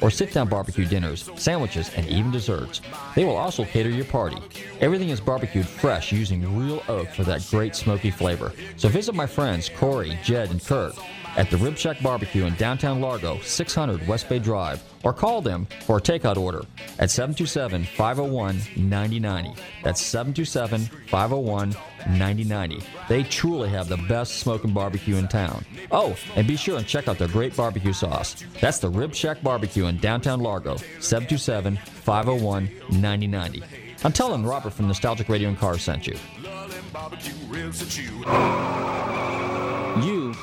or sit-down barbecue dinners, sandwiches, and even desserts. They will also cater your party. Everything is barbecued fresh using real oak for that great smoky flavor. So visit my friends Corey, Jed, and Kurt at the Rib Shack Barbecue in downtown Largo, 600 West Bay Drive, or call them for a takeout order at 727 501 9090. That's 727 501 9090. They truly have the best smoking barbecue in town. Oh, and be sure and check out their great barbecue sauce. That's the Rib Shack Barbecue in downtown Largo, 727 501 9090. I'm telling Robert from Nostalgic Radio and Cars sent you.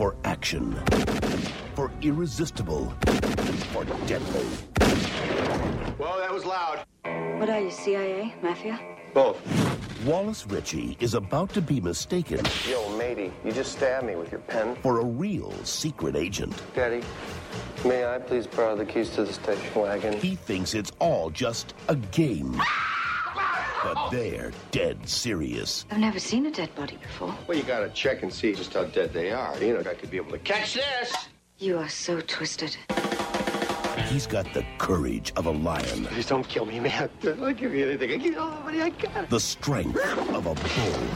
for action, for irresistible, for deadly. Whoa, that was loud. What are you, CIA? Mafia? Both. Wallace Ritchie is about to be mistaken Yo, matey, you just stabbed me with your pen. for a real secret agent. Daddy, may I please borrow the keys to the station wagon? He thinks it's all just a game. But they're dead serious. I've never seen a dead body before. Well, you gotta check and see just how dead they are. You know, I could be able to catch this. You are so twisted. He's got the courage of a lion, Please don't kill me, man. I'll give you anything. I give you all the money I got. the strength of a bull.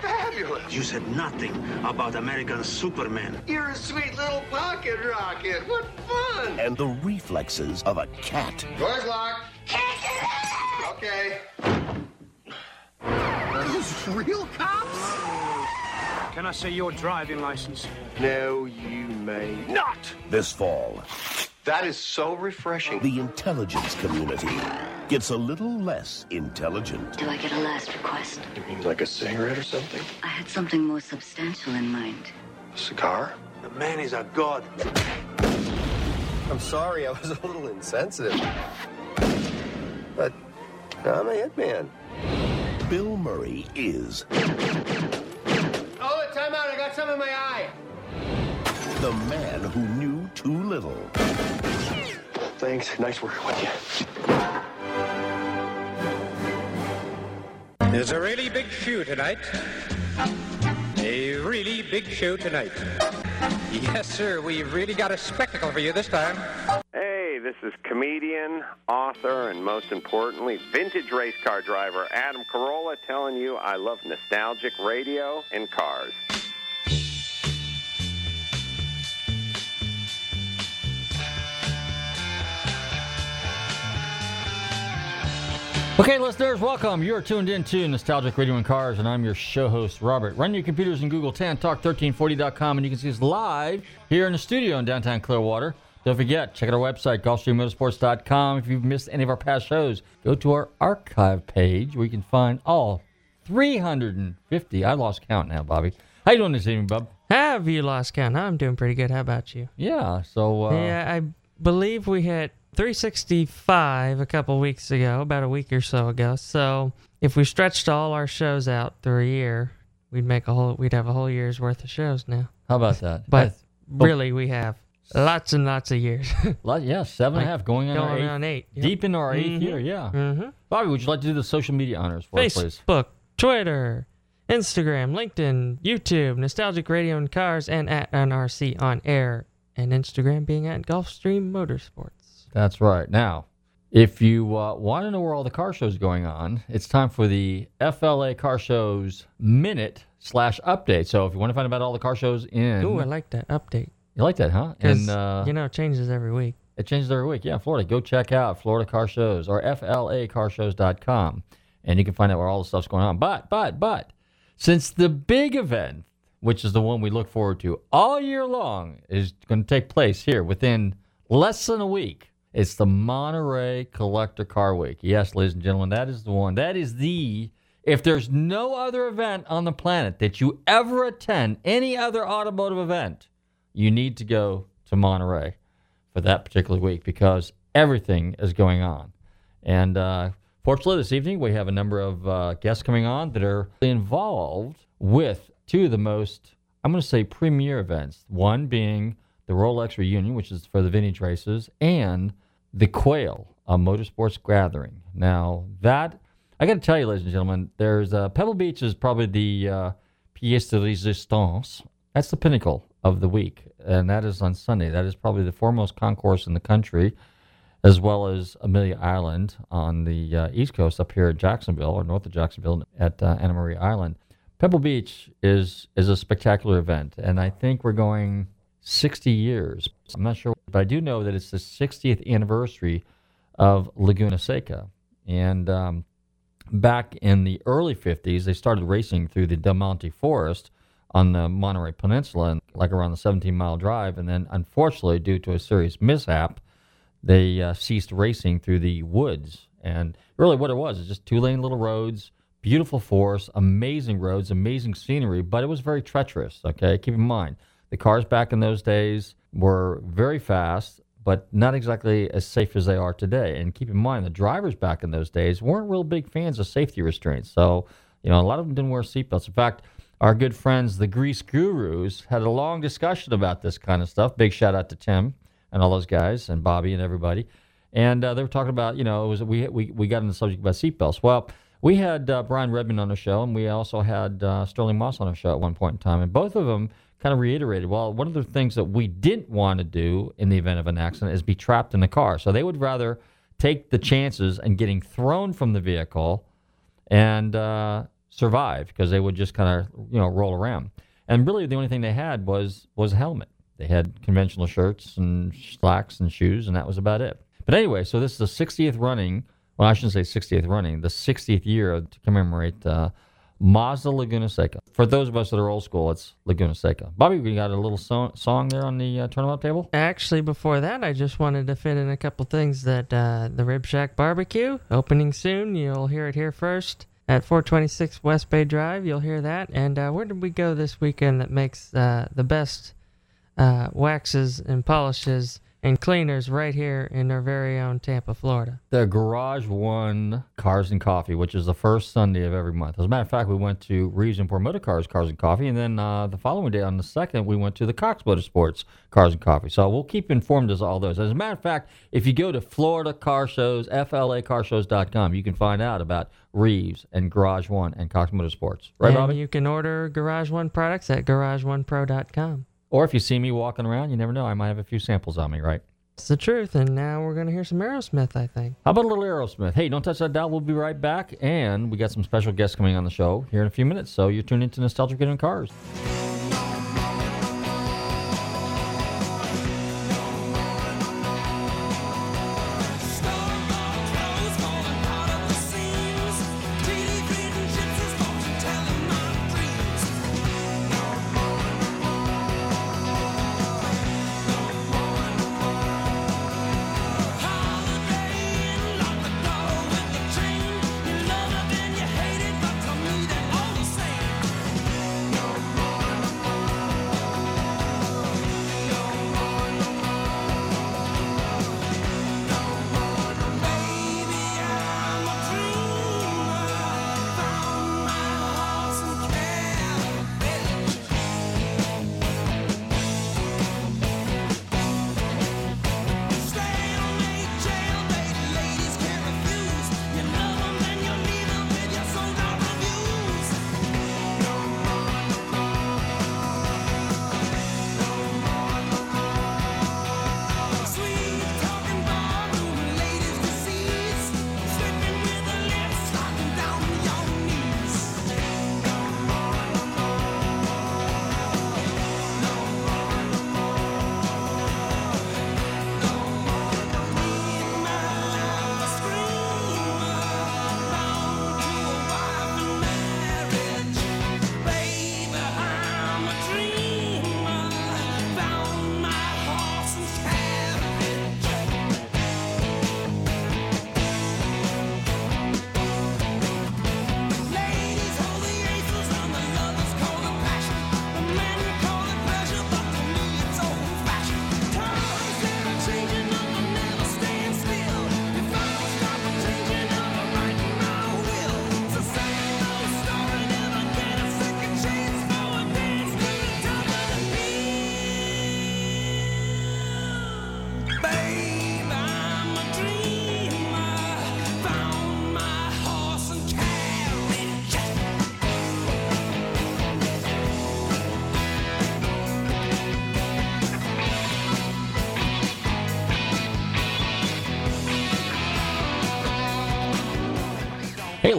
Fabulous. You said nothing about American Superman. You're a sweet little pocket rocket. What fun. and the reflexes of a cat. Door's locked. Okay. Are those real cops? Can I see your driving license? No, you may not. This fall, That is so refreshing. the intelligence community gets a little less intelligent. Do I get a last request? You mean like a cigarette or something? I had something more substantial in mind. A cigar? The man is a god. I'm sorry, I was a little insensitive. But I'm a hitman. Bill Murray is Oh, time out. I got some in my eye. the man who knew too little. Thanks. Nice working with you. There's a really big show tonight. A really big show tonight. Yes, sir. We've really got a spectacle for you this time. This is comedian, author, and most importantly, vintage race car driver Adam Carolla telling you I love nostalgic radio and cars. Okay, listeners, welcome. You're tuned in to Nostalgic Radio and Cars, and I'm your show host, Robert. Run your computers in Google 10, talk1340.com, and you can see us live here in the studio in downtown Clearwater. Don't forget, check out our website, GulfstreamMotorsports.com. If you've missed any of our past shows, go to our archive page where you can find all 350. I lost count now, Bobby. How you doing this evening, Bub? Have you lost count? I'm doing pretty good. How about you? Yeah, so... Uh, yeah, I believe we hit 365 a couple weeks ago, about a week or so ago. So if we stretched all our shows out through a year, we'd make a whole. We'd have a whole year's worth of shows now. How about that? But but- really, we have lots and lots of years. Lot- yeah, seven and a half, going on our going eighth, on eight, yep. deep into our 8th Mhm. year. Yeah, Mhm. Bobby, would you like to do the social media honors for us, please? Facebook, Twitter, Instagram, LinkedIn, YouTube, Nostalgic Radio and Cars, and at NRC on air, and Instagram being at Gulfstream Motorsports. That's right. Now, if you uh, want to know where all the car shows are going on, it's time for the FLA Car Shows minute slash update. So if you want to find out about all the car shows in, Ooh, I like that update. You like that, huh? And uh, you know, it changes every week. it changes every week. Yeah, Florida. Go check out Florida Car Shows or FLACarshows.com, and you can find out where all the stuff's going on. But, but, but, since the big event which is the one we look forward to all year long, is going to take place here within less than a week. It's the Monterey Collector Car Week. Yes, ladies and gentlemen, that is the one. That is the. If there's no other event on the planet that you ever attend, any other automotive event, you need to go to Monterey for that particular week because everything is going on. And uh, fortunately, this evening we have a number of uh, guests coming on that are involved with two of the most, I'm going to say, premier events. One being the Rolex reunion, which is for the vintage races, and the Quail, a motorsports gathering. Now, that, I got to tell you, ladies and gentlemen, there's uh, Pebble Beach is probably the uh, pièce de résistance. That's the pinnacle of the week, and that is on Sunday. That is probably the foremost concours in the country, as well as Amelia Island on the uh, East Coast up here at Jacksonville or north of Jacksonville at uh, Anna Maria Island. Pebble Beach is is a spectacular event, and I think we're going 60 years. I'm not sure, but I do know that it's the 60th anniversary of Laguna Seca. And um, back in the early 50s, they started racing through the Del Monte Forest on the Monterey Peninsula, like around the 17 mile drive. And then, unfortunately, due to a serious mishap, they uh, ceased racing through the woods. And really, what it was is just two lane little roads, beautiful forest, amazing roads, amazing scenery, but it was very treacherous. Okay, keep in mind the cars back in those days were very fast, but not exactly as safe as they are today. And keep in mind, the drivers back in those days weren't real big fans of safety restraints. So, you know, a lot of them didn't wear seatbelts. In fact, our good friends, the Grease Gurus, had a long discussion about this kind of stuff. Big shout out to Tim and all those guys and Bobby and everybody. And uh, they were talking about, you know, it was we we we got into the subject about seatbelts. Well, we had uh, Brian Redman on the show, and we also had uh, Stirling Moss on our show at one point in time, and both of them kind of reiterated, well, one of the things that we didn't want to do in the event of an accident is be trapped in the car. So they would rather take the chances and getting thrown from the vehicle and uh, survive because they would just kind of you know roll around. And really, the only thing they had was was a helmet. They had conventional shirts and slacks and shoes, and that was about it. But anyway, so this is the 60th running. Well, I shouldn't say 60th running. The 60th year to commemorate uh, Mazda Laguna Seca. For those of us that are old school, it's Laguna Seca. Bobby, we got a little song, song there on the uh, tournament table? Actually, before that, I just wanted to fit in a couple things that uh, the Rib Shack Barbecue, opening soon. You'll hear it here first at 426 West Bay Drive. You'll hear that. And uh, where did we go this weekend that makes uh, the best uh, waxes and polishes and cleaners right here in our very own Tampa, Florida. The Garage One Cars and Coffee, which is the first Sunday of every month. As a matter of fact, we went to Reeves Import Motor Cars Cars and Coffee, and then uh, the following day on the second, we went to the Cox Motorsports Cars and Coffee. So we'll keep informed as all those. As a matter of fact, if you go to Florida Car Shows, FLACarshows.com, you can find out about Reeves and Garage One and Cox Motorsports. Right, and Bobby? you can order Garage One products at GarageOnePro.com. Or if you see me walking around, you never know. I might have a few samples on me, right? It's the truth. And now we're going to hear some Aerosmith, I think. How about a little Aerosmith? Hey, don't touch that dial. We'll be right back. And we got some special guests coming on the show here in a few minutes. So you're tuned into Nostalgic Getting Cars.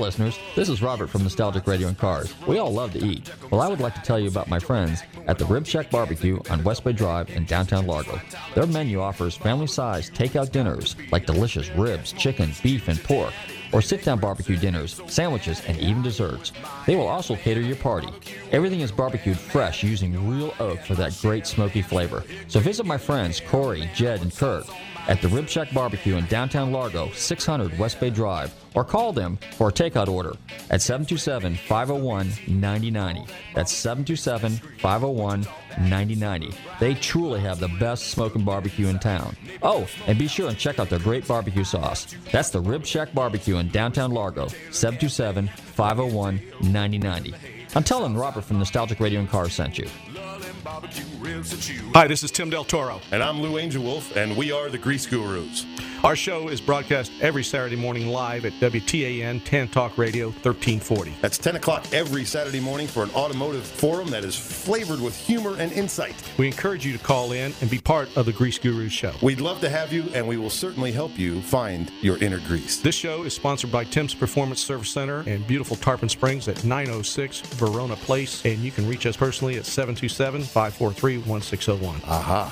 Listeners. This is Robert from Nostalgic Radio and Cars. We all love to eat. Well, I would like to tell you about my friends at the Rib Shack Barbecue on West Bay Drive in downtown Largo. Their menu offers family size takeout dinners like delicious ribs, chicken, beef, and pork or sit down barbecue dinners, sandwiches, and even desserts. They will also cater your party. Everything is barbecued fresh using real oak for that great smoky flavor. So visit my friends Corey, Jed, and Kurt at the Rib Shack Barbecue in downtown Largo, 600 West Bay Drive, or call them for a takeout order at 727 501 9090. That's 727 501 9090. They truly have the best smoking barbecue in town. Oh, and be sure and check out their great barbecue sauce. That's the Rib Shack Barbecue in downtown Largo, 727 501 9090. I'm telling Robert from Nostalgic Radio and Cars sent you. Hi, this is Tim Del Toro. And I'm Lou Angel Wolf, and we are the Grease Gurus. Our show is broadcast every Saturday morning live at WTAN 10 Talk Radio 1340. That's 10 o'clock every Saturday morning for an automotive forum that is flavored with humor and insight. We encourage you to call in and be part of the Grease Gurus show. We'd love to have you, and we will certainly help you find your inner grease. This show is sponsored by Tim's Performance Service Center and beautiful Tarpon Springs at 906 Verona Place, and you can reach us personally at 727 543 1601. Aha.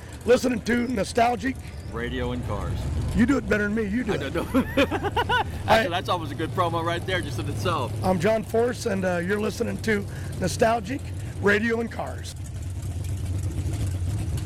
listening to Nostalgic Radio and Cars. You do it better than me. You do I it. don't know. Actually, that's almost a good promo right there, just in itself. I'm John Force, and uh, you're listening to Nostalgic Radio and Cars.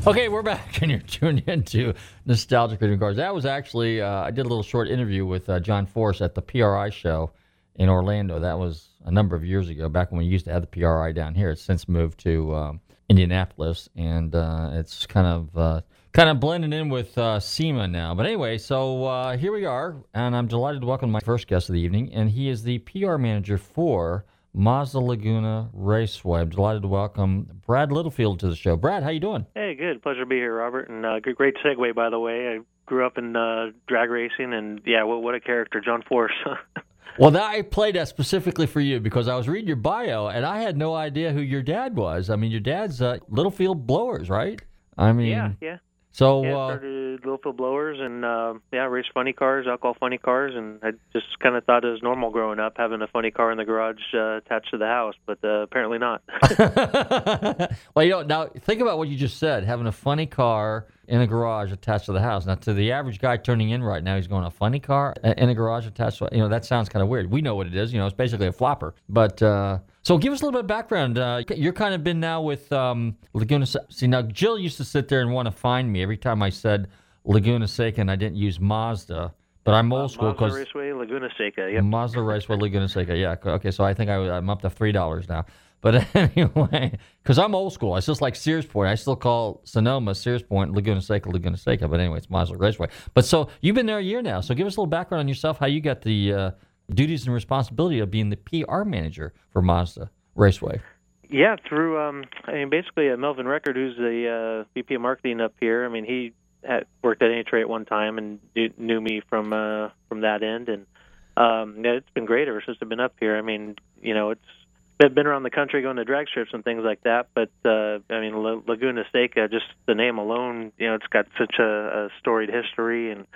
Okay, we're back, and you're tuned into Nostalgic Radio and Cars. That was actually, uh, I did a little short interview with uh, John Force at the PRI show in Orlando. That was a number of years ago, back when we used to have the PRI down here. It's since moved to um, Indianapolis, and uh, it's kind of uh, kind of blending in with uh, SEMA now. But anyway, so uh, here we are, and I'm delighted to welcome my first guest of the evening, and he is the PR manager for Mazda Laguna Raceway. I'm delighted to welcome Brad Littlefield to the show. Brad, how you doing? Hey, good. Pleasure to be here, Robert. And uh, great segue, by the way. I grew up in uh, drag racing, and yeah, what, what a character, John Force. Well, that, I played that specifically for you because I was reading your bio and I had no idea who your dad was. I mean, your dad's uh, Littlefield Blowers, right? I mean, yeah, yeah. So yeah, uh, started Littlefield Blowers, and uh, yeah, raced funny cars, alcohol funny cars, and I just kind of thought it was normal growing up having a funny car in the garage uh, attached to the house, but uh, apparently not. well, you know, now think about what you just said: having a funny car in a garage attached to the house. Now, to the average guy turning in right now, he's going a funny car in a garage attached. to You know, that sounds kind of weird. We know what it is. You know, it's basically a flopper. But uh, so, give us a little bit of background. Uh, you're kind of been now with um, Laguna. See, now Jill used to sit there and want to find me every time I said Laguna Seca and I didn't use Mazda. But I'm old school because Mazda Raceway, Laguna Seca. Yep. Mazda Raceway Laguna Seca. Yeah. Okay. So I think I, I'm up to three dollars now. But anyway, because I'm old school, it's just like Sears Point. I still call Sonoma Sears Point, Laguna Seca, Laguna Seca. But anyway, it's Mazda Raceway. But so you've been there a year now. So give us a little background on yourself, how you got the uh, duties and responsibility of being the PR manager for Mazda Raceway. Yeah, through um, I mean, basically uh, Melvin Record, who's the uh, VP of marketing up here. I mean, he had worked at NHRA at one time and knew- me from uh, from that end, and um, it's been great ever since I've been up here. I mean, you know, it's been around the country going to drag strips and things like that, but uh, I mean, La- Laguna Seca, just the name alone, you know, it's got such a, a storied history, and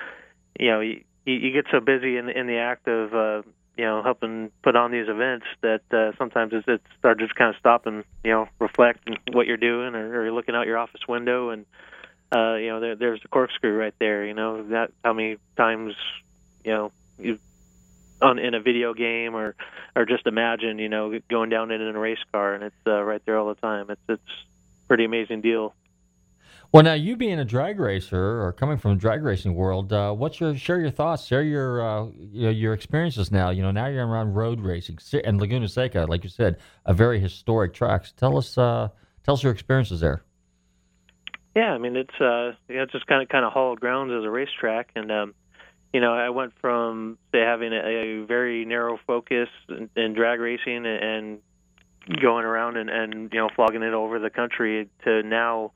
you know, you, you get so busy in in the act of uh, you know helping put on these events that uh, sometimes it's, it's hard to just kind of stop and you know reflect what you're doing, or, or you're looking out your office window and uh, you know there, there's the corkscrew right there. You know that how many times you know you on in a video game or or just imagine you know going down in a race car and it's uh, right there all the time. It's it's a pretty amazing deal. Well, now you being a drag racer or coming from the drag racing world, uh, what's your share your thoughts, share your uh, you know, your experiences now. You know, now you're around road racing and Laguna Seca, like you said, a very historic track. So tell us, uh, tell us your experiences there. Yeah, I mean it's uh you know, it's just kind of kind of hauled grounds as a racetrack, and um, you know, I went from say having a, a very narrow focus in, in drag racing and going around and, and you know flogging it over the country to now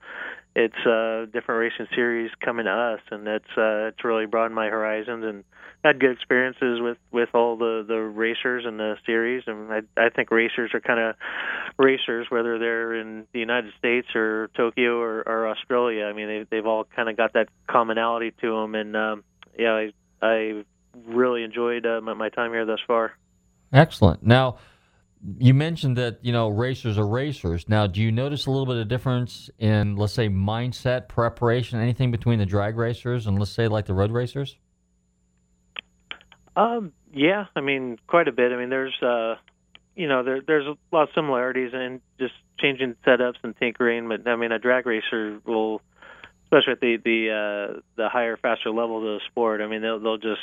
it's a different racing series coming to us, and it's uh, it's really broadened my horizons and had good experiences with with all the the racers and the series, and I I think racers are kind of racers whether they're in the United States or Tokyo or, or Australia. I mean they they've all kind of got that commonality to them, and um, yeah, I I really enjoyed uh, my, my time here thus far. Excellent. Now you mentioned that you know racers are racers. Now, do you notice a little bit of difference in, let's say, mindset, preparation, anything between the drag racers and let's say like the road racers? Um, yeah, I mean, quite a bit. I mean, there's, uh, you know, there, there's a lot of similarities in just changing setups and tinkering. But I mean, a drag racer will, especially at the the uh, the higher, faster level of the sport. I mean, they'll they'll just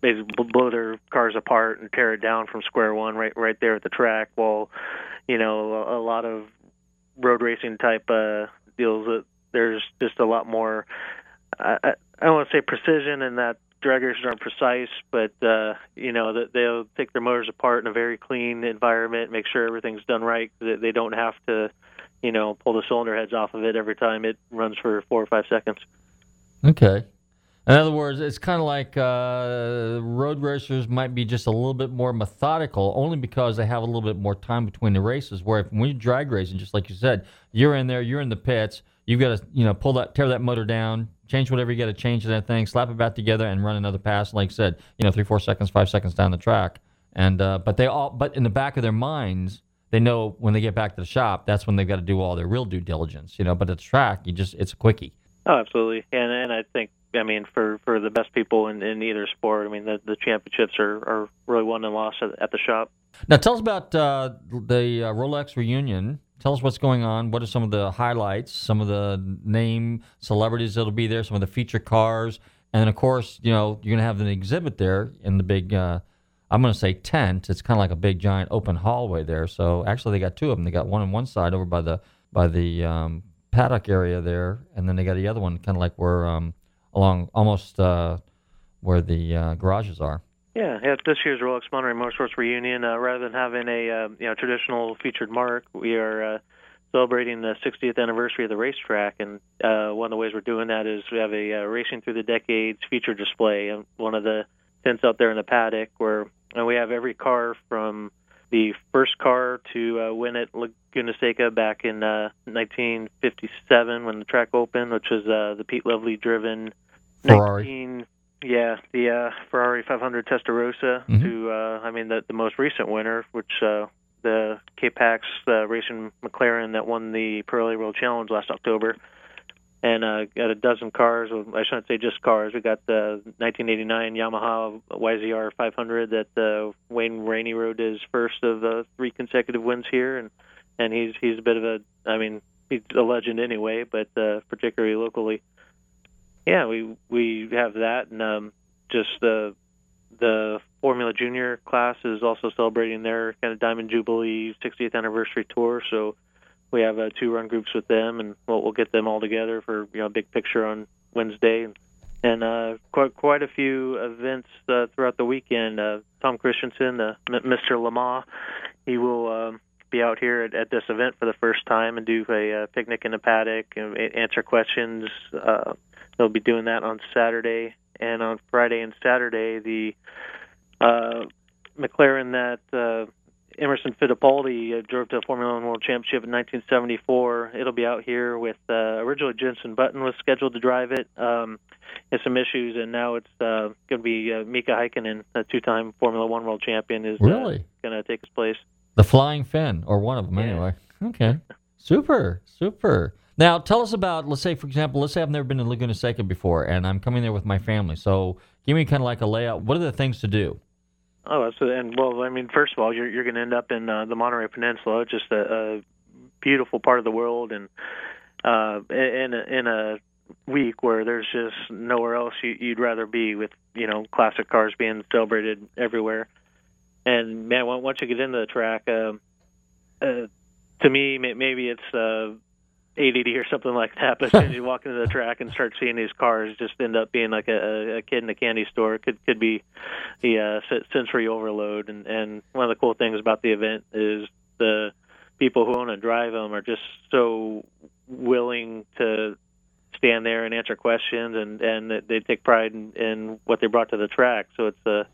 basically blow their cars apart and tear it down from square one right right there at the track. While you know a, lot of road racing type uh, deals that there's just a lot more. I, I don't want to say precision in that drag racers aren't precise, but uh, you know that they'll take their motors apart in a very clean environment, make sure everything's done right. That they don't have to, you know, pull the cylinder heads off of it every time it runs for four or five seconds. Okay. In other words, it's kind of like uh, road racers might be just a little bit more methodical, only because they have a little bit more time between the races. Where if, when you're drag racing, just like you said, you're in there, you're in the pits, you've got to you know pull that, tear that motor down, change whatever you got to change to that thing, slap it back together, and run another pass. Like I said, you know, three, four seconds, five seconds down the track, and uh, but they all, but in the back of their minds, they know when they get back to the shop, that's when they've got to do all their real due diligence. You know, but at the track, you just it's a quickie. Oh, absolutely, and and I think I mean, for, for the best people in, in either sport, I mean, the, the championships are, are really won and lost at, at the shop. Now, tell us about uh, the uh, Rolex reunion. Tell us what's going on. What are some of the highlights? Some of the name celebrities that'll be there. Some of the feature cars, and then of course, you know, you're gonna have an exhibit there in the big. Uh, I'm gonna say tent. It's kind of like a big giant open hallway there. So actually, they got two of them. They got one on one side over by the by the um, paddock area there, and then they got the other one kind of like where um, along almost uh, where the uh, garages are. Yeah, yeah. This year's Rolex Monterey Motorsports reunion, uh, rather than having a uh, you know traditional featured mark, we are uh, celebrating the 60th anniversary of the racetrack, and uh, one of the ways we're doing that is we have a racing through the decades feature display, and one of the tents out there in the paddock where and we have every car from the first car to uh, win at Laguna Seca back in uh, 1957 when the track opened, which was uh, the Pete Lovely driven Ferrari. 19, yeah, the uh, Ferrari 500 Testarossa Mhm. to, uh, I mean, the, the most recent winner, which uh, the K-Pax uh, racing McLaren that won the Pirelli World Challenge last October. And uh, got a dozen cars. I shouldn't say just cars. We got the 1989 Yamaha YZR 500 that uh, Wayne Rainey rode his first of uh, three consecutive wins here, and and he's he's a bit of a, I mean, he's a legend anyway, but uh, particularly locally yeah, we we have that, and um, just the the Formula Junior class is also celebrating their kind of Diamond Jubilee 60th anniversary tour. So we have uh, two run groups with them, and we'll, we'll get them all together for you know a big picture on Wednesday, and, uh, quite quite a few events uh, throughout the weekend. Uh, Tom Kristensen, uh, Mr. Le Mans, he will. Um, be out here at, at this event for the first time and do a uh, picnic in the paddock and answer questions. Uh, they'll be doing that on Saturday and on Friday and Saturday. The uh, McLaren that uh, Emerson Fittipaldi uh, drove to a Formula One World Championship in 1974. It'll be out here with uh, originally Jenson Button was scheduled to drive it. Um, had some issues, and now it's uh, going to be uh, Mika Häkkinen, a two-time Formula One World Champion, is Really? uh, going to take his place. The Flying Finn, or one of them anyway. Okay. Super, super. Now, tell us about, let's say, for example, let's say I've never been to Laguna Seca before and I'm coming there with my family. So give me kind of like a layout. What are the things to do? Oh, so and well, I mean, first of all, you're you're going to end up in uh, the Monterey Peninsula, just a, a beautiful part of the world, and uh, in a, in a week where there's just nowhere else you, you'd rather be, with you know classic cars being celebrated everywhere. And man, once you get into the track, um uh, to me, may- maybe it's uh, 80% ADD or something like that. But as soon as you walk into the track and start seeing these cars, just end up being like a, a kid in a candy store. It could could be the uh, sensory overload. And and one of the cool things about the event is the people who own and drive them are just so willing to stand there and answer questions, and and they take pride in, in what they brought to the track. So it's a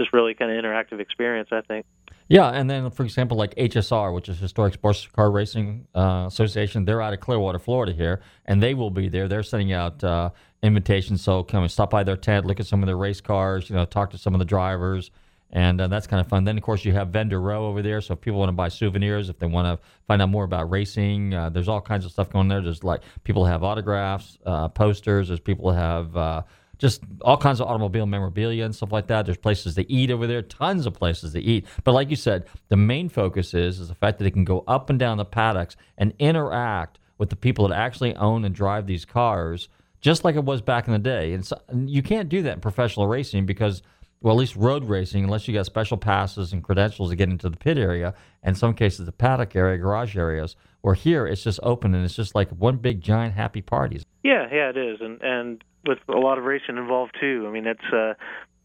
just really kind of interactive experience, I think. Yeah, and then for example, like HSR, which is Historic Sports Car Racing uh, Association, they're out of Clearwater, Florida here, and they will be there. They're sending out uh, invitations, so come and stop by their tent, look at some of their race cars, you know, talk to some of the drivers, and uh, that's kind of fun. Then of course you have vendor row over there, so if people want to buy souvenirs, if they want to find out more about racing, uh, there's all kinds of stuff going there. There's like people have autographs, uh, posters. There's people have uh, just all kinds of automobile memorabilia and stuff like that. There's places to eat over there, tons of places to eat. But like you said, the main focus is is the fact that they can go up and down the paddocks and interact with the people that actually own and drive these cars, just like it was back in the day. And, so, you can't do that in professional racing because. Well, at least road racing, unless you got special passes and credentials to get into the pit area, and some cases the paddock area, garage areas. Or here, it's just open and it's just like one big giant happy party. Yeah, yeah, it is, and and with a lot of racing involved too. I mean, it's uh,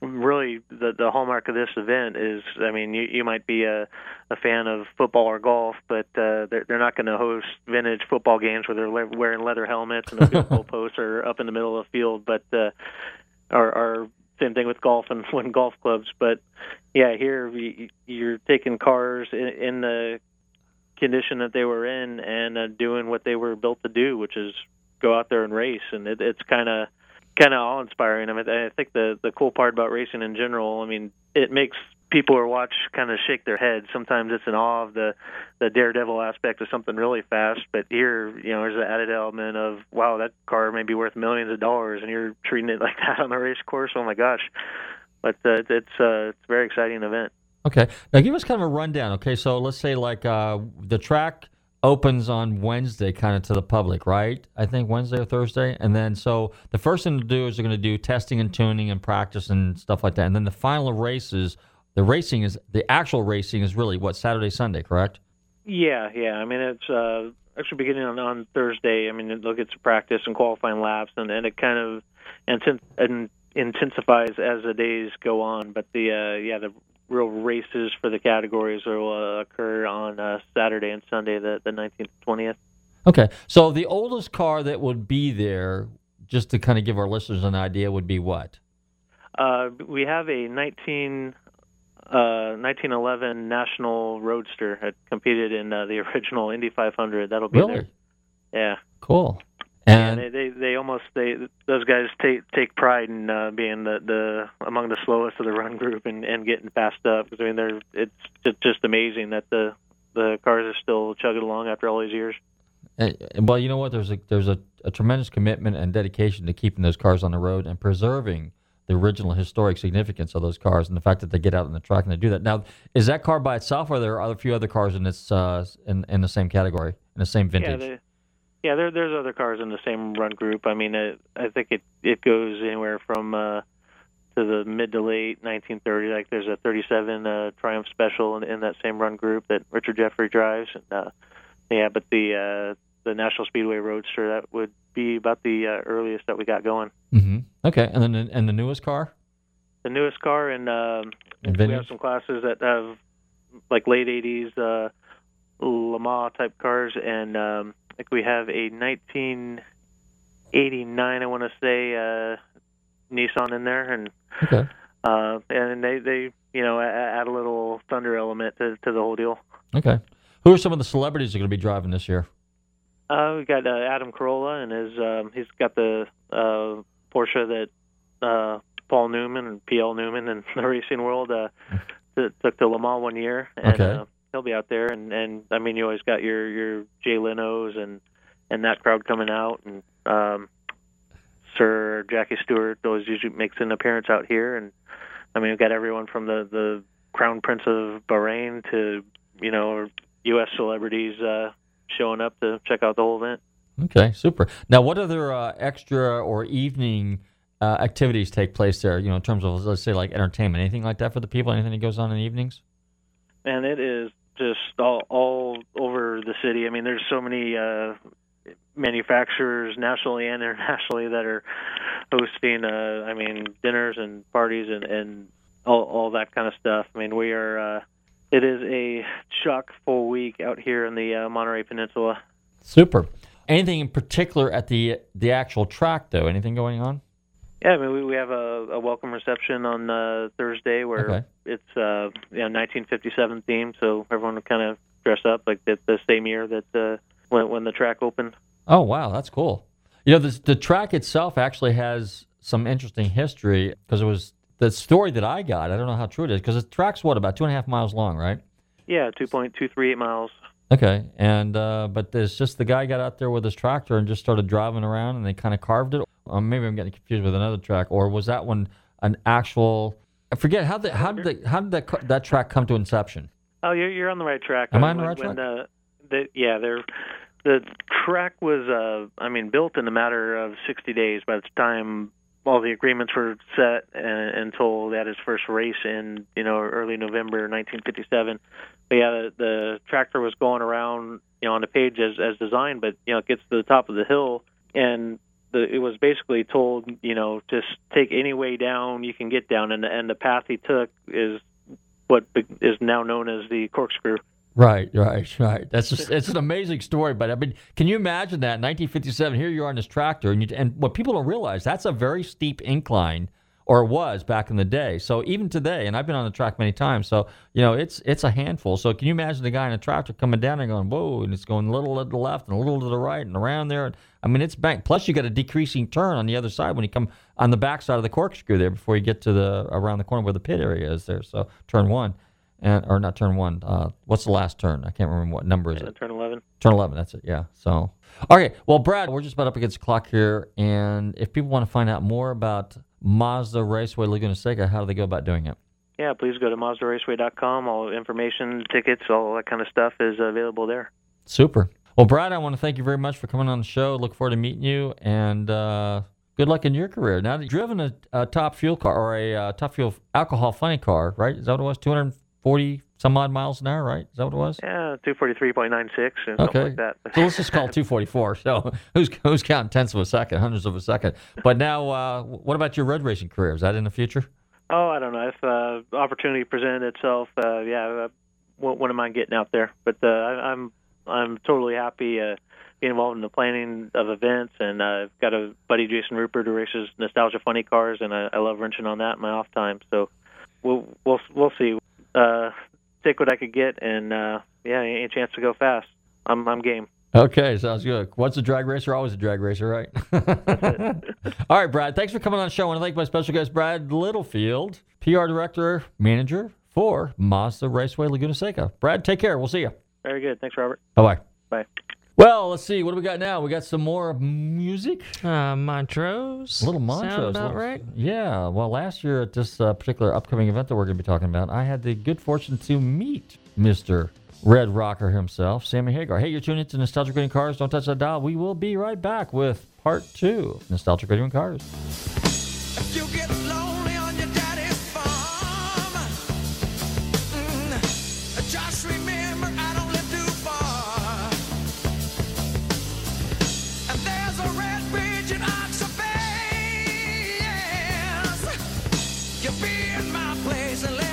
really the the hallmark of this event is. I mean, you you might be a a fan of football or golf, but uh, they're they're not going to host vintage football games where they're le- wearing leather helmets and the field goal posts are up in the middle of the field, but uh, or, or same thing with golf and when golf clubs. But yeah, here you're taking cars in, in the condition that they were in and uh, doing what they were built to do, which is go out there and race. And it, it's kind of kind of awe inspiring. I mean, I think the the cool part about racing in general, I mean, it makes people who watch kind of shake their heads. Sometimes it's in awe of the the daredevil aspect of something really fast, but here, you know, there's an added element of wow, that car may be worth millions of dollars, and you're treating it like that on a race course. Oh my gosh! But uh, it's uh, it's a very exciting event. Okay, now give us kind of a rundown. Okay, so let's say like uh, the track opens on Wednesday, kind of to the public, right? I think Wednesday or Thursday, and then so the first thing to do is they're going to do testing and tuning and practice and stuff like that, and then the final races. The racing is the actual racing is really what Saturday, Sunday, correct? Yeah, yeah. I mean, it's uh, actually beginning on, on Thursday. I mean, they'll get to practice and qualifying laps, and, and it kind of and intensifies as the days go on. But the uh, yeah, the real races for the categories will uh, occur on uh, Saturday and Sunday, the the 19th, 20th. Okay, so the oldest car that would be there, just to kind of give our listeners an idea, would be what? Uh, we have a 19, uh, 1911 National Roadster that competed in uh, the original Indy 500. That'll be really? there. Yeah. Cool. And yeah, they, they they almost they those guys take take pride in uh, being the the among the slowest of the run group and and getting passed up because I mean they're it's just amazing that the the cars are still chugging along after all these years. And, well, you know what? There's a there's a, a tremendous commitment and dedication to keeping those cars on the road and preserving the original historic significance of those cars and the fact that they get out on the track and they do that. Now, is that car by itself, or are there a few other cars in this uh, in in the same category in the same vintage? Yeah, they, yeah, there, there's other cars in the same run group. I mean, it, I think it it goes anywhere from uh, to the mid to late 1930. Like there's a 37 uh, Triumph Special in, in that same run group that Richard Jeffrey drives. And, uh, yeah, but the uh, the National Speedway Roadster that would be about the uh, earliest that we got going. Mm-hmm. Okay, and then and the newest car. The newest car, and, um, we have some classes that have like late 80s uh, Le Mans type cars and. Um, think we have a 1989, I want to say, uh, Nissan in there, and okay. uh, and they they you know add a little thunder element to to the whole deal. Okay. Who are some of the celebrities that are going to be driving this year? Uh, we got uh, Adam Carolla, and his um, he's got the uh, Porsche that uh, Paul Newman and PL Newman in the racing world uh, took to Le Mans one year. And, okay. Uh, he'll be out there, and and I mean you always got your your Jay Leno's and and that crowd coming out, and um, Sir Jackie Stewart always usually makes an appearance out here, and I mean we've got everyone from the the Crown Prince of Bahrain to you know U.S. celebrities uh, showing up to check out the whole event. Okay, super. Now, what other uh, extra or evening uh, activities take place there? You know, in terms of let's say like entertainment, anything like that for the people? Anything that goes on in the evenings? And it is just all all over the city. I mean, there's so many uh, manufacturers nationally and internationally that are hosting. Uh, I mean, dinners and parties and and all all that kind of stuff. I mean, we are. Uh, it is a chock full week out here in the uh, Monterey Peninsula. Super. Anything in particular at the the actual track though? Anything going on? Yeah, I mean, we, we have a, a welcome reception on uh, Thursday where Okay. it's uh, you know 1957 theme, so everyone will kind of dress up like the, the same year that uh, when when the track opened. Oh wow, that's cool. You know, the the track itself actually has some interesting history because it was the story that I got. I don't know how true it is because the track's what about two and a half miles long, right? Yeah, 2.238 miles. Okay, and uh, but there's just the guy got out there with his tractor and just started driving around, and they kind of carved it. Or maybe I'm getting confused with another track, or was that one an actual? I forget how the how did the, how did that that track come to inception? Oh, you're you're on the right track. Am I on the when- right when, Uh, the, yeah, there. The track was, uh, I mean, built in a matter of 60 days. By the time all the agreements were set uh, until had his first race in, you know, early November 1957. But yeah, the, the tractor was going around, you know, on the page as as designed, but you know, it gets to the top of the hill and the, it was basically told, you know, just take any way down you can get down, and the, and the path he took is what is now known as the corkscrew. Right, right, right. That's just it's an amazing story. But I mean, can you imagine that 1957? Here you are on this tractor, and you, and what people don't realize that's a very steep incline, or it was back in the day. So even today, and I've been on the track many times, so you know it's it's a handful. So can you imagine the guy in a tractor coming down and going whoa, and it's going a little to the left and a little to the right and around there. I mean, it's bank. Plus, you got a decreasing turn on the other side when you come on the back side of the corkscrew there before you get to the around the corner where the pit area is there. So turn one and or not turn one. Uh, what's the last turn? I can't remember what number is Yeah, it. turn 11. Turn eleven. That's it. Yeah. So, okay. Well, Brad, we're just about up against the clock here, and if people want to find out more about Mazda Raceway Laguna Seca, how do they go about doing it? Yeah, please go to MazdaRaceway.com. All information, tickets, all that kind of stuff is available there. Super. Well, Brad, I want to thank you very much for coming on the show. Look forward to meeting you, and uh, good luck in your career. Now that you've driven a, a top fuel car or a uh, top fuel alcohol funny car, right? Is that what it was? Two hundred forty some odd miles an hour, right? Is that what it was? Yeah, 243.96 and something Okay. like that. so let's just call it 244. So who's who's counting tenths of a second, hundreds of a second? But now, uh, what about your road racing career? Is that in the future? Oh, I don't know. If uh, opportunity presented itself, uh, yeah, uh, wou- wouldn't mind getting out there. But uh, I, I'm I'm totally happy uh, being involved in the planning of events, and uh, I've got a buddy, Jason Rupert, who races nostalgia funny cars, and I, I love wrenching on that in my off time. So we'll we'll we'll see. Uh, take what I could get, and uh, yeah, any chance to go fast. I'm I'm game. Okay, sounds good. Once a drag racer, always a drag racer, right? All right, Brad. Thanks for coming on the show. I want to thank my special guest, Brad Littlefield, PR director, manager for Mazda Raceway Laguna Seca. Brad, take care. We'll see you. Very good. Thanks, Robert. Bye bye. Bye. Well, let's see. What do we got now? We got some more music. Uh, Montrose. Little Sound Montrose. about little- right? Yeah. Well, last year at this uh, particular upcoming event that we're going to be talking about, I had the good fortune to meet Mr. Red Rocker himself, Sammy Hagar. Hey, you're tuning into Nostalgic Radio and Cars. Don't touch that dial. We will be right back with part two of Nostalgic Radio and Cars. Be in my place in less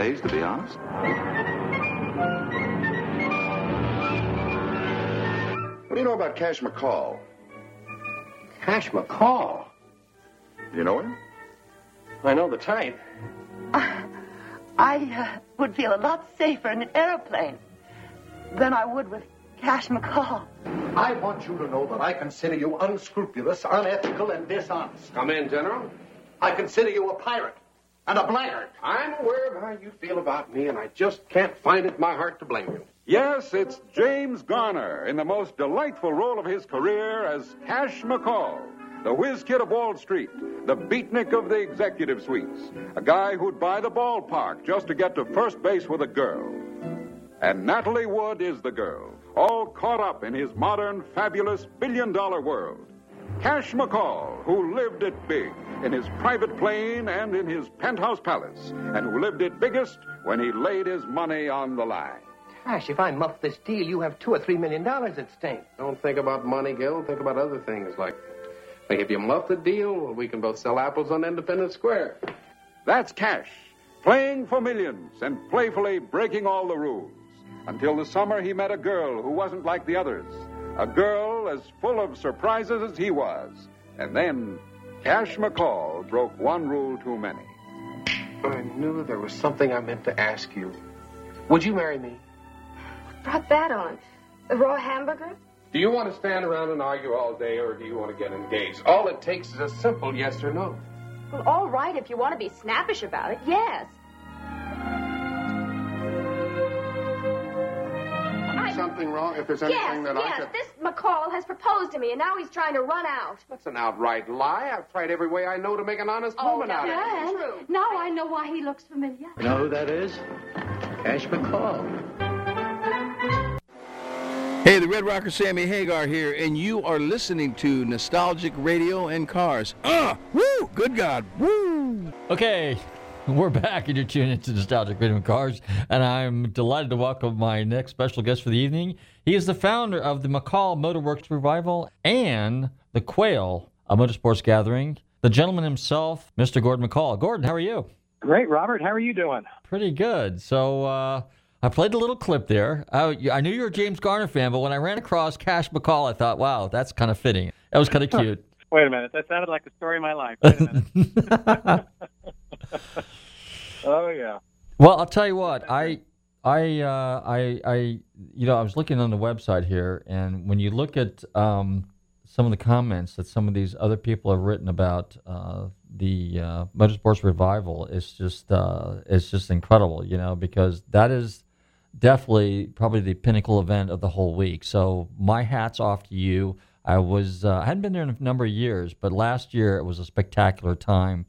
And pays, to be honest. What do you know about Cash McCall? Cash McCall? You know him? I know the type. I uh, would feel a lot safer in an airplane than I would with Cash McCall. I want you to know that I consider you unscrupulous, unethical, and dishonest. Come in, General. I consider you a pirate and a blackguard. I'm aware of how you feel about me, and I just can't find it in my heart to blame you. Yes, it's James Garner in the most delightful role of his career as Cash McCall, the whiz kid of Wall Street, the beatnik of the executive suites, a guy who'd buy the ballpark just to get to first base with a girl. And Natalie Wood is the girl, all caught up in his modern, fabulous billion dollar world. Cash McCall, who lived it big in his private plane and in his penthouse palace, and who lived it biggest when he laid his money on the line. Gosh, if I muff this deal, you have two or three million dollars at stake. Don't think about money, Gil. Think about other things like, like if you muff the deal, we can both sell apples on Independence Square. That's Cash, playing for millions and playfully breaking all the rules. Until the summer, he met a girl who wasn't like the others. A girl as full of surprises as he was. And then Cash McCall broke one rule too many. I knew there was something I meant to ask you. Would you marry me? What Brought that on. The raw hamburger? Do you want to stand around and argue all day, or do you want to get engaged? All it takes is a simple yes or no. Well, all right, if you want to be snappish about it, yes. Something wrong? If there's anything yes, that yes, I could... this McCall has proposed to me, and now he's trying to run out. That's an outright lie. I've tried every way I know to make an honest Oh, woman out of it. that's true. Now I know why he looks familiar. You know who that is? Cash McCall. Hey, the Red Rocker Sammy Hagar here, and you are listening to Nostalgic Radio and Cars. Ah, woo! Good God, woo! Okay, we're back, and you're tuning into Nostalgic and Cars, and I'm delighted to welcome my next special guest for the evening. He is the founder of the McCall Motorworks Revival and the Quail, a motorsports gathering. The gentleman himself, Mr. Gordon McCall. Gordon, how are you? Great, Robert. How are you doing? Pretty good. So uh, I played a little clip there. I, I knew you were a James Garner fan, but when I ran across Cash McCall, I thought, wow, that's kind of fitting. That was kind of cute. Wait a minute. That sounded like a story of my life. Wait a minute. oh yeah. Well, I'll tell you what. I, I, uh, I, I, you know, I was looking on the website here, and when you look at um, some of the comments that some of these other people have written about uh, the uh, motorsports revival, it's just, uh, it's just incredible, you know, because that is definitely probably the pinnacle event of the whole week. So my hats off to you. I was, uh, I hadn't been there in a number of years, but last year it was a spectacular time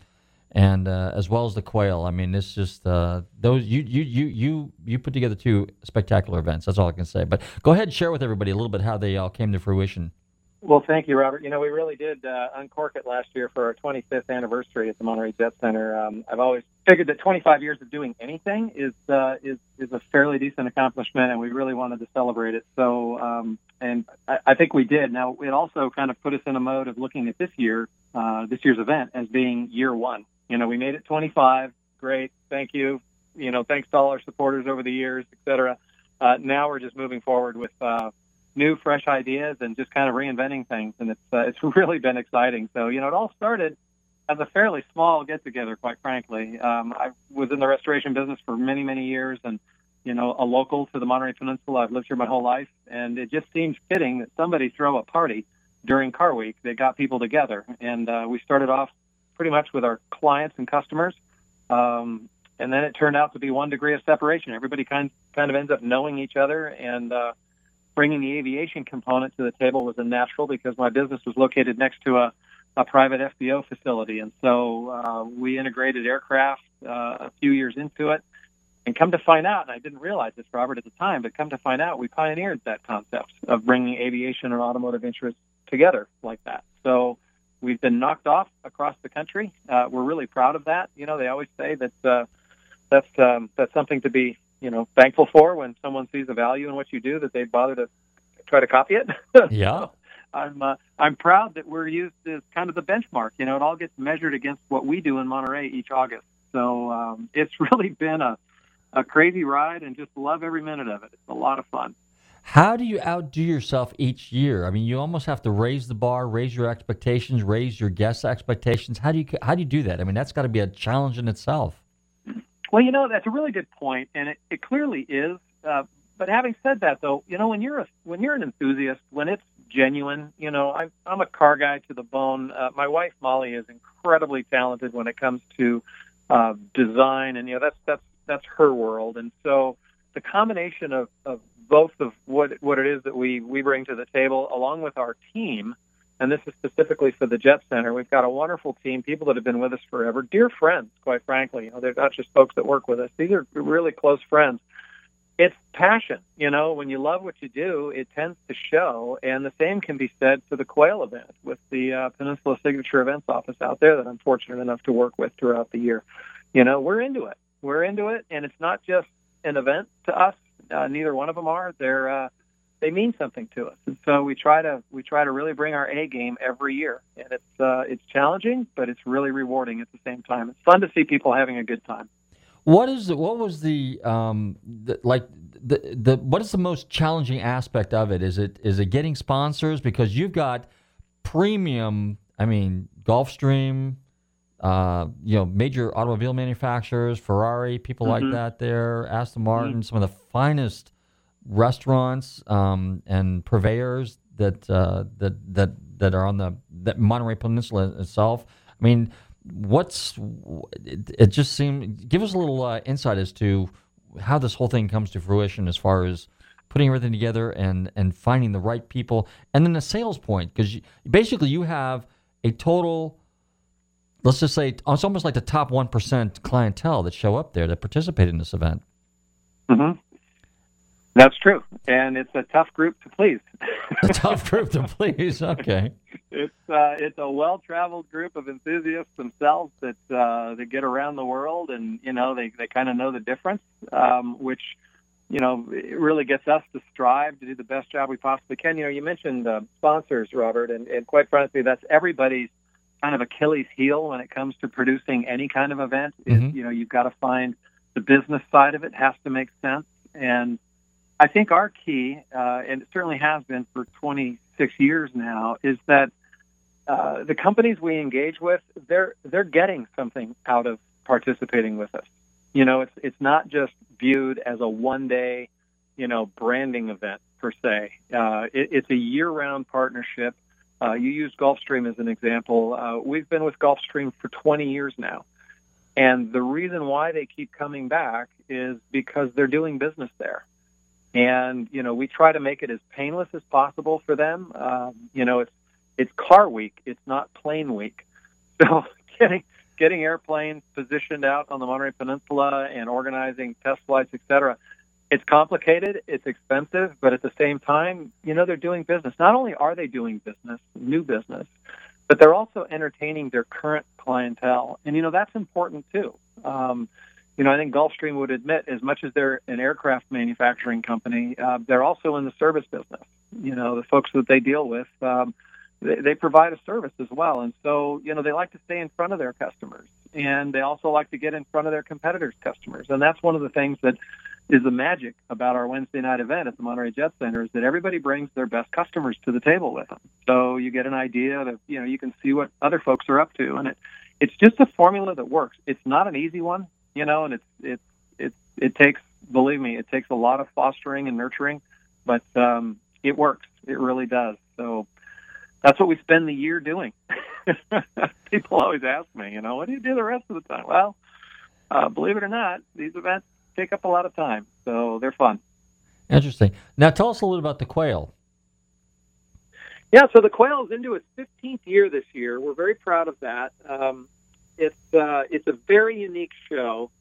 and uh, as well as the quail. I mean, it's just uh, those you you you you you put together two spectacular events. That's all I can say. But go ahead and share with everybody a little bit how they all came to fruition. Well, thank you, Robert. You know, we really did uh, uncork it last year for our 25th anniversary at the Monterey Jet Center. Um, I've always figured that 25 years of doing anything is uh, is is a fairly decent accomplishment, and we really wanted to celebrate it. So, um, and I, I think we did. Now, it also kind of put us in a mode of looking at this year, uh, this year's event, as being year one. You know, we made it 25. Great, thank you. You know, thanks to all our supporters over the years, et cetera. Uh, now we're just moving forward with uh, new, fresh ideas and just kind of reinventing things, and it's uh, it's really been exciting. So you know, it all started as a fairly small get together, quite frankly. Um, I was in the restoration business for many, many years, and you know, a local to the Monterey Peninsula. I've lived here my whole life, and it just seemed fitting that somebody throw a party during Car Week that got people together. And uh, we started off pretty much with our clients and customers. Um, and then it turned out to be one degree of separation. Everybody kind kind of ends up knowing each other, and uh, bringing the aviation component to the table was a natural because my business was located next to a, a private FBO facility, and so uh, we integrated aircraft uh, a few years into it. And come to find out, and I didn't realize this, Robert, at the time, but come to find out, we pioneered that concept of bringing aviation and automotive interests together like that. So we've been knocked off across the country. Uh, we're really proud of that. You know, they always say that uh, that's um, that's something to be you know thankful for when someone sees a value in what you do that they bother to try to copy it. Yeah. I'm uh, I'm proud that we're used as kind of the benchmark. You know, it all gets measured against what we do in Monterey each August. So um, it's really been a a crazy ride, and just love every minute of it. It's a lot of fun. How do you outdo yourself each year? I mean, you almost have to raise the bar, raise your expectations, raise your guests' expectations. How do you how do you do that? I mean, that's got to be a challenge in itself. Well, you know, that's a really good point, and it, it clearly is. Uh, but having said that, though, you know, when you're a when you're an enthusiast, when it's genuine, you know, I'm I'm a car guy to the bone. Uh, my wife Molly is incredibly talented when it comes to uh, design, and you know, that's that's that's her world, and so the combination of, of both of what what it is that we we bring to the table, along with our team, and this is specifically for the Jet Center. We've got a wonderful team, people that have been with us forever, dear friends, quite frankly. You know, they're not just folks that work with us; these are really close friends. It's passion, you know. When you love what you do, it tends to show, and the same can be said for the Quail event with the uh, Peninsula Signature Events office out there that I'm fortunate enough to work with throughout the year. You know, we're into it. We're into it, and it's not just an event to us. Uh, neither one of them are. They're uh, they mean something to us, and so we try to we try to really bring our A game every year. And it's uh, it's challenging, but it's really rewarding at the same time. It's fun to see people having a good time. What is the, what was the um the, like the the what is the most challenging aspect of it? Is it is it getting sponsors because you've got premium? I mean, Gulfstream, uh, you know, major automobile manufacturers, Ferrari, people Mhm. like that. There, Aston Martin, some of the finest restaurants um, and purveyors that uh, that that that are on the that Monterey Peninsula itself. I mean, what's it, it just seemed give us a little uh, insight as to how this whole thing comes to fruition as far as putting everything together and and finding the right people and then the sales point because basically you have a total let's just say it's almost like the top 1% clientele that show up there that participate in this event Mm-hmm. That's true, and it's a tough group to please. a tough group to please okay it's uh, it's a well-traveled group of enthusiasts themselves that uh, that get around the world, and you know they they kind of know the difference, um, which you know it really gets us to strive to do the best job we possibly can. You know, you mentioned uh, sponsors, Robert, and, and quite frankly, that's everybody's kind of Achilles heel when it comes to producing any kind of event. Is Mhm. you know you've got to find the business side of it has to make sense, and I think our key, uh, and it certainly has been for 26 years now, is that uh, the companies we engage with, they're they're getting something out of participating with us. You know, it's it's not just viewed as a one day, you know, branding event per se. Uh, it, it's a year round partnership. Uh, you used Gulfstream as an example. Uh, we've been with Gulfstream for 20 years now. And the reason why they keep coming back is because they're doing business there. And, you know, we try to make it as painless as possible for them. Um, you know, it's, it's car week. It's not plane week. So getting, getting airplanes positioned out on the Monterey Peninsula and organizing test flights, et cetera, it's complicated, it's expensive, but at the same time, you know, they're doing business. Not only are they doing business, new business, but they're also entertaining their current clientele. And, you know, that's important too. Um, you know, I think Gulfstream would admit, as much as they're an aircraft manufacturing company, uh, they're also in the service business. You know, the folks that they deal with, um, they, they provide a service as well. And so, you know, they like to stay in front of their customers. And they also like to get in front of their competitors' customers. And that's one of the things that is the magic about our Wednesday night event at the Monterey Jet Center is that everybody brings their best customers to the table with them. So you get an idea that you know, you can see what other folks are up to. And it, it's just a formula that works. It's not an easy one, you know, and it's, it's, it, it takes, believe me, it takes a lot of fostering and nurturing, but um, it works. It really does. So that's what we spend the year doing. People always ask me, you know, what do you do the rest of the time? Well, uh, believe it or not, these events take up a lot of time, so they're fun. interesting now tell us a little about the quail Yeah, so the Quail is into its 15th year this year. We're very proud of that. Um, it's uh, it's a very unique show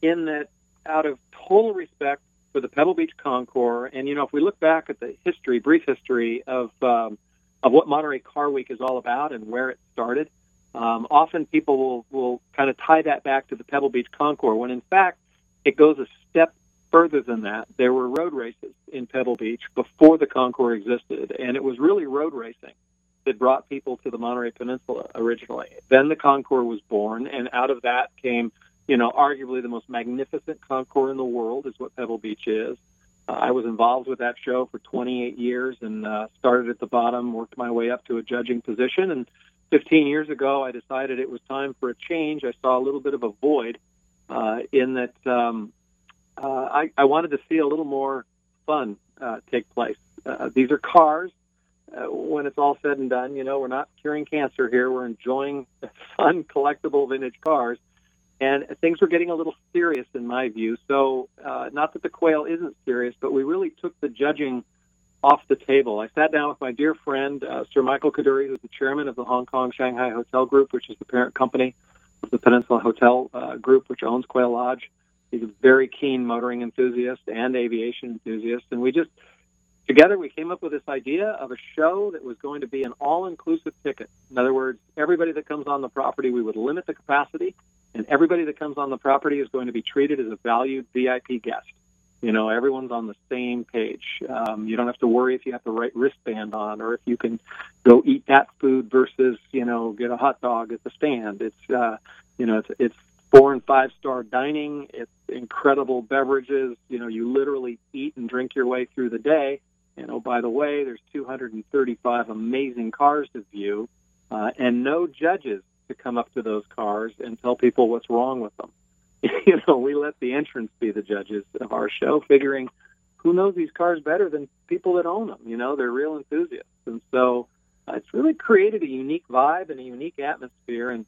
in that, out of total respect for the Pebble Beach Concours, and you know, if we look back at the history, brief history of um, of what Monterey Car Week is all about and where it started, um, often people will will kind of tie that back to the Pebble Beach Concours, when in fact it goes a step further than that. There were road races in Pebble Beach before the Concours existed, and it was really road racing that brought people to the Monterey Peninsula originally. Then the Concours was born, and out of that came, you know, arguably the most magnificent Concours in the world is what Pebble Beach is. Uh, I was involved with that show for 28 years and uh, started at the bottom, worked my way up to a judging position, and 15 years ago, I decided it was time for a change. I saw a little bit of a void uh, in that um, uh, I, I wanted to see a little more fun uh, take place. Uh, these are cars. Uh, when it's all said and done, you know, we're not curing cancer here. We're enjoying fun, collectible vintage cars. And things were getting a little serious in my view. So, uh, not that the quail isn't serious, but we really took the judging off the table. I sat down with my dear friend, Sir Michael Kadoorie, who's the chairman of the Hong Kong Shanghai Hotel Group, which is the parent company the Peninsula Hotel uh, Group, which owns Quail Lodge. He's a very keen motoring enthusiast and aviation enthusiast. And we just, together, we came up with this idea of a show that was going to be an all inclusive ticket. In other words, everybody that comes on the property, we would limit the capacity, and everybody that comes on the property is going to be treated as a valued VIP guest. You know, everyone's on the same page. Um, you don't have to worry if you have the right wristband on or if you can go eat that food versus, you know, get a hot dog at the stand. It's, uh, you know, it's, it's four and five star dining. It's incredible beverages. You know, you literally eat and drink your way through the day. And oh, by the way, there's 235 amazing cars to view, uh, and no judges to come up to those cars and tell people what's wrong with them. you know, we let the entrants be the judges of our show, figuring who knows these cars better than people that own them. You know, they're real enthusiasts, and so uh, it's really created a unique vibe and a unique atmosphere. And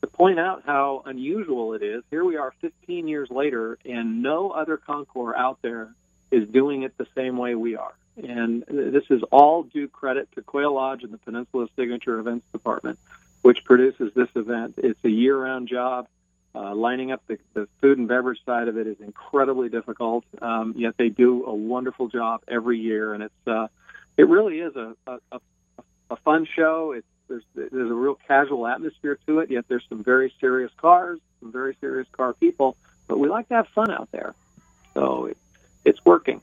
to point out how unusual it is, here we are 15 years later, and no other Concours out there is doing it the same way we are. And this is all due credit to Quail Lodge and the Peninsula Signature Events Department, which produces this event. It's a year-round job. Uh, lining up the, the food and beverage side of it is incredibly difficult. Um, yet they do a wonderful job every year, and it's uh, it really is a, a, a fun show. It's there's there's a real casual atmosphere to it. Yet there's some very serious cars, some very serious car people, but we like to have fun out there. So it, it's working.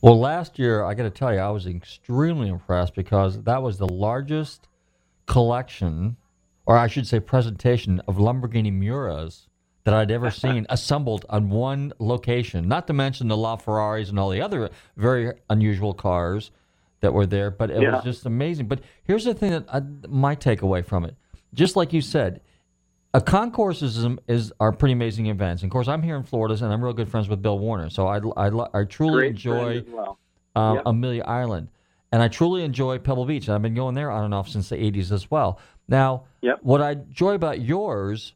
Well, last year, I got to tell you, I was extremely impressed because that was the largest collection or I should say presentation of Lamborghini Muras that I'd ever seen assembled on one location. Not to mention the LaFerraris and all the other very unusual cars that were there, but it Yeah. was just amazing. But here's the thing that I, my takeaway from it, just like you said, a concourse is, is are pretty amazing events. And of course, I'm here in Florida, and I'm real good friends with Bill Warner, so I I, I truly Great enjoy well. um, Yep. Amelia Island. And I truly enjoy Pebble Beach. And I've been going there on and off since the 80s as well. Now, what I enjoy about yours,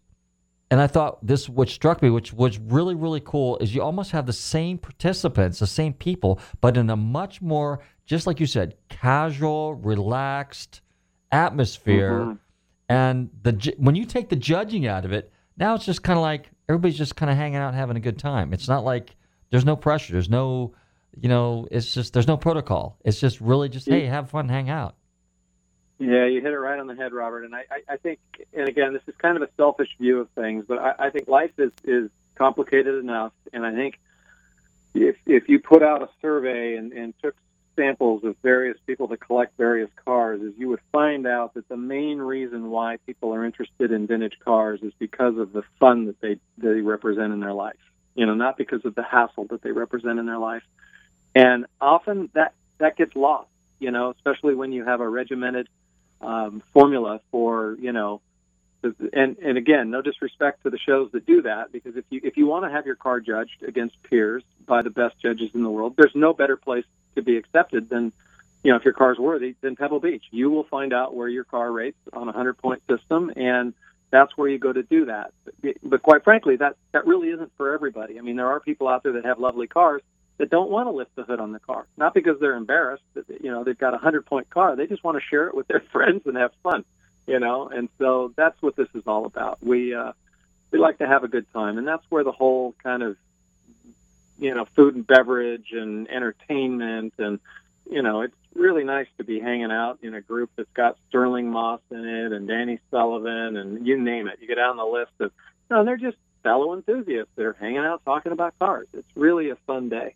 and I thought this, which struck me, which was really, really cool, is you almost have the same participants, the same people, but in a much more, just like you said, casual, relaxed atmosphere. Mhm. And the when you take the judging out of it, now it's just kind of like everybody's just kind of hanging out, having a good time. It's not like there's no pressure. There's no, you know, it's just there's no protocol. It's just really just hey, have fun, hang out. Yeah, you hit it right on the head, Robert. And I, I, I think, and again, this is kind of a selfish view of things, but I, I think life is, is complicated enough. And I think if, if you put out a survey and, and took samples of various people that collect various cars, is you would find out that the main reason why people are interested in vintage cars is because of the fun that they, they represent in their life. You know, not because of the hassle that they represent in their life. And often that, that gets lost, you know, especially when you have a regimented um, formula for you know and and again no disrespect to the shows that do that because if you if you want to have your car judged against peers by the best judges in the world there's no better place to be accepted than you know if your car's worthy than Pebble Beach. You will find out where your car rates on a 100 point system and that's where you go to do that. But, but quite frankly that that really isn't for everybody. I mean there are people out there that have lovely cars that don't want to lift the hood on the car, not because they're embarrassed. That, you know, they've got a hundred point car. They just want to share it with their friends and have fun. You know, and so that's what this is all about. We uh, we like to have a good time, and that's where the whole kind of you know food and beverage and entertainment and you know it's really nice to be hanging out in a group that's got Stirling Moss in it and Danny Sullivan and you name it. You get down the list of no, they're just fellow enthusiasts that are hanging out talking about cars. It's really a fun day.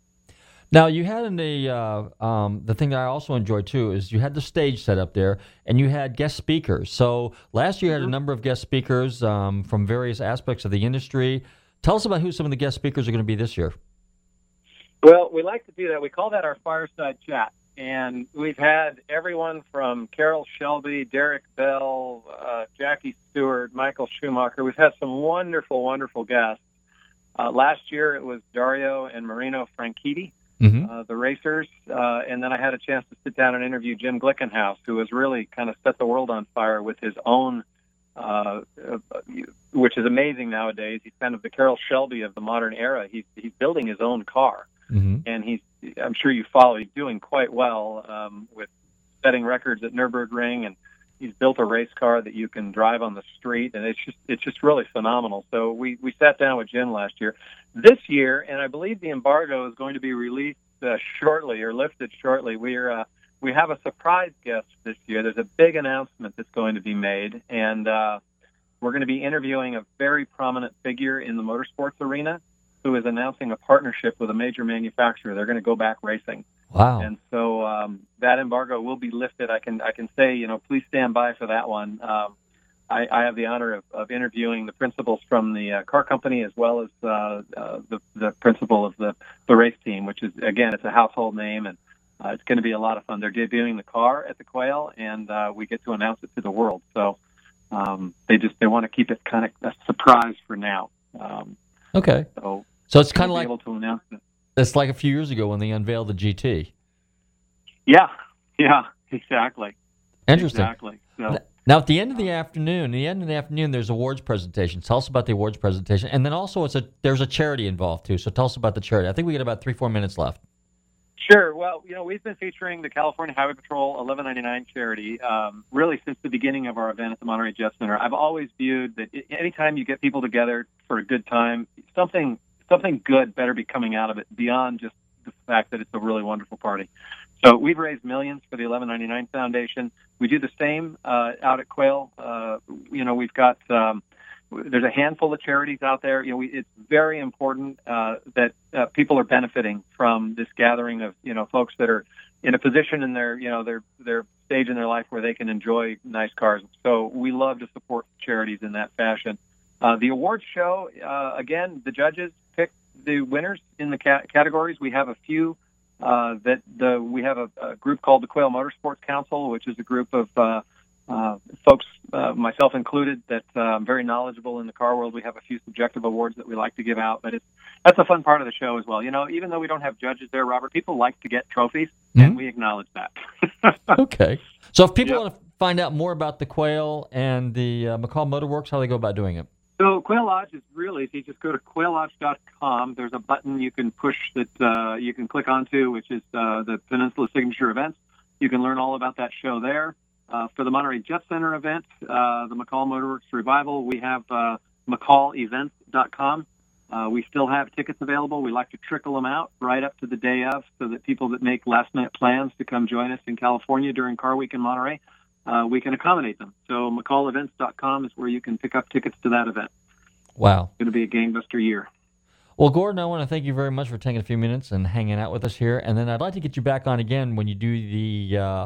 Now you had in the uh, um, the thing that I also enjoyed too is you had the stage set up there and you had guest speakers. So last year you had a number of guest speakers um, from various aspects of the industry. Tell us about who some of the guest speakers are going to be this year. Well, we like to do that. We call that our fireside chat. And we've had everyone from Carroll Shelby, Derek Bell, uh, Jackie Stewart, Michael Schumacher. We've had some wonderful, wonderful guests. Uh, last year it was Dario and Marino Franchitti, Mm-hmm. uh, the racers. Uh, and then I had a chance to sit down and interview Jim Glickenhaus, who has really kind of set the world on fire with his own, uh, which is amazing nowadays. He's kind of the Carroll Shelby of the modern era. He's, he's building his own car Mm-hmm. and he's I'm sure you follow. He's doing quite well um, with setting records at Nurburgring, and he's built a race car that you can drive on the street, and it's just it's just really phenomenal. So we we sat down with Jim last year. This year, and I believe the embargo is going to be released uh, shortly or lifted shortly. We're uh, we have a surprise guest this year. There's a big announcement that's going to be made, and uh, we're going to be interviewing a very prominent figure in the motorsports arena who is announcing a partnership with a major manufacturer. They're going to go back racing. Wow. And so um, that embargo will be lifted. I can I can say you know please stand by for that one. Um, I, I have the honor of, of interviewing the principals from the uh, car company as well as uh, uh, the the principal of the the race team, which is again it's a household name and uh, it's going to be a lot of fun. They're debuting the car at the Quail, and uh, we get to announce it to the world. So um, they just they want to keep it kind of a surprise for now. Um, Okay. so So it's kind of like able to announce it. It's like a few years ago when they unveiled the GT. Yeah, yeah, exactly. Interesting. Exactly. So, Now, at the end of the afternoon, the end of the afternoon, there's awards presentation. Tell us about the awards presentation, and then also it's a there's a charity involved too. So tell us about the charity. I think we got about three four minutes left. Sure. Well, you know, we've been featuring the California Highway Patrol 1199 charity um, really since the beginning of our event at the Monterey Jet Center. I've always viewed that anytime you get people together for a good time, something something good better be coming out of it beyond just the fact that it's a really wonderful party. So we've raised millions for the 1199 Foundation. We do the same uh, out at Quail. Uh, you know, we've got um, there's a handful of charities out there. You know, we, it's very important uh, that uh, people are benefiting from this gathering of you know folks that are in a position in their you know their their stage in their life where they can enjoy nice cars. So we love to support charities in that fashion. Uh, the awards show uh, again, the judges the winners in the ca- categories. We have a few uh, that the we have a, a group called the Quail Motorsports Council, which is a group of uh, uh, folks, uh, myself included, that uh, I'm very knowledgeable in the car world. We have a few subjective awards that we like to give out, but it's that's a fun part of the show as well. You know, even though we don't have judges there, Robert, people like to get trophies, and we acknowledge that. Okay. So if people want to find out more about the Quail and the uh, McCall Motorworks, how do they go about doing it? So Quail Lodge is really, if you just go to quaillodge.com, there's a button you can push that uh, you can click onto, which is uh, the Peninsula Signature Events. You can learn all about that show there. Uh, for the Monterey Jet Center event, uh, the McCall Motorworks Revival, we have uh, McCallEvents.com. Uh, we still have tickets available. We like to trickle them out right up to the day of so that people that make last minute plans to come join us in California during Car Week in Monterey, uh, we can accommodate them. So McCallEvents.com is where you can pick up tickets to that event. Wow. It's going to be a gangbuster year. Well, Gordon, I want to thank you very much for taking a few minutes and hanging out with us here. And then I'd like to get you back on again when you do the uh,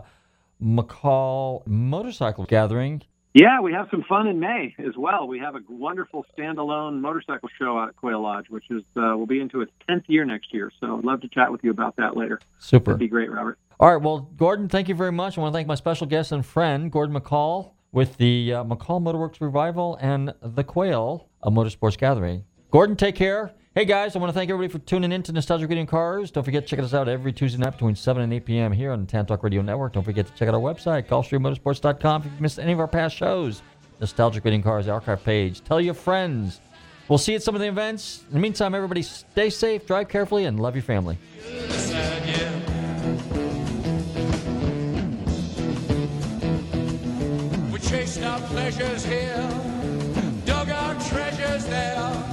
McCall motorcycle gathering. Yeah, we have some fun in May as well. We have a wonderful standalone motorcycle show out at Quail Lodge, which is uh, will be into its tenth year next year. So I'd love to chat with you about that later. Super. That'd be great, Robert. All right. Well, Gordon, thank you very much. I want to thank my special guest and friend, Gordon McCall, with the uh, McCall Motorworks Revival and the Quail, a motorsports gathering. Gordon, take care. Hey, guys, I want to thank everybody for tuning in to Nostalgic Radio Cars. Don't forget to check us out every Tuesday night between 7 and 8 p.m. here on the Tan Talk Radio Network. Don't forget to check out our website, GulfstreamMotorsports.com, if you've missed any of our past shows. Nostalgic Radio Cars archive page. Tell your friends. We'll see you at some of the events. In the meantime, everybody stay safe, drive carefully, and love your family. Chased our pleasures here, dug our treasures there.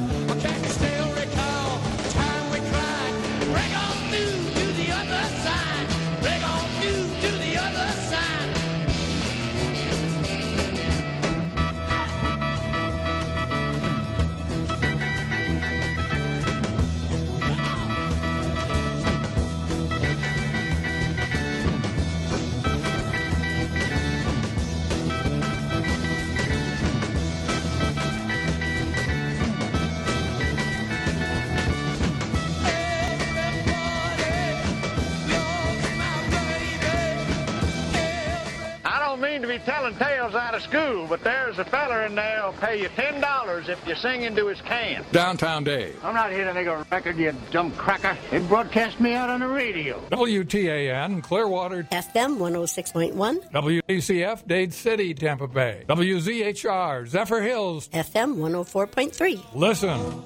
Telling tales out of school, but there's a feller in there who'll pay you ten dollars if you sing into his can. Downtown Dave. I'm not here to make a record, you dumb cracker. It broadcast me out on the radio. WTAN, Clearwater, FM 106.1, WACF, Dade City, Tampa Bay, WZHR, Zephyrhills, FM 104.3. Listen.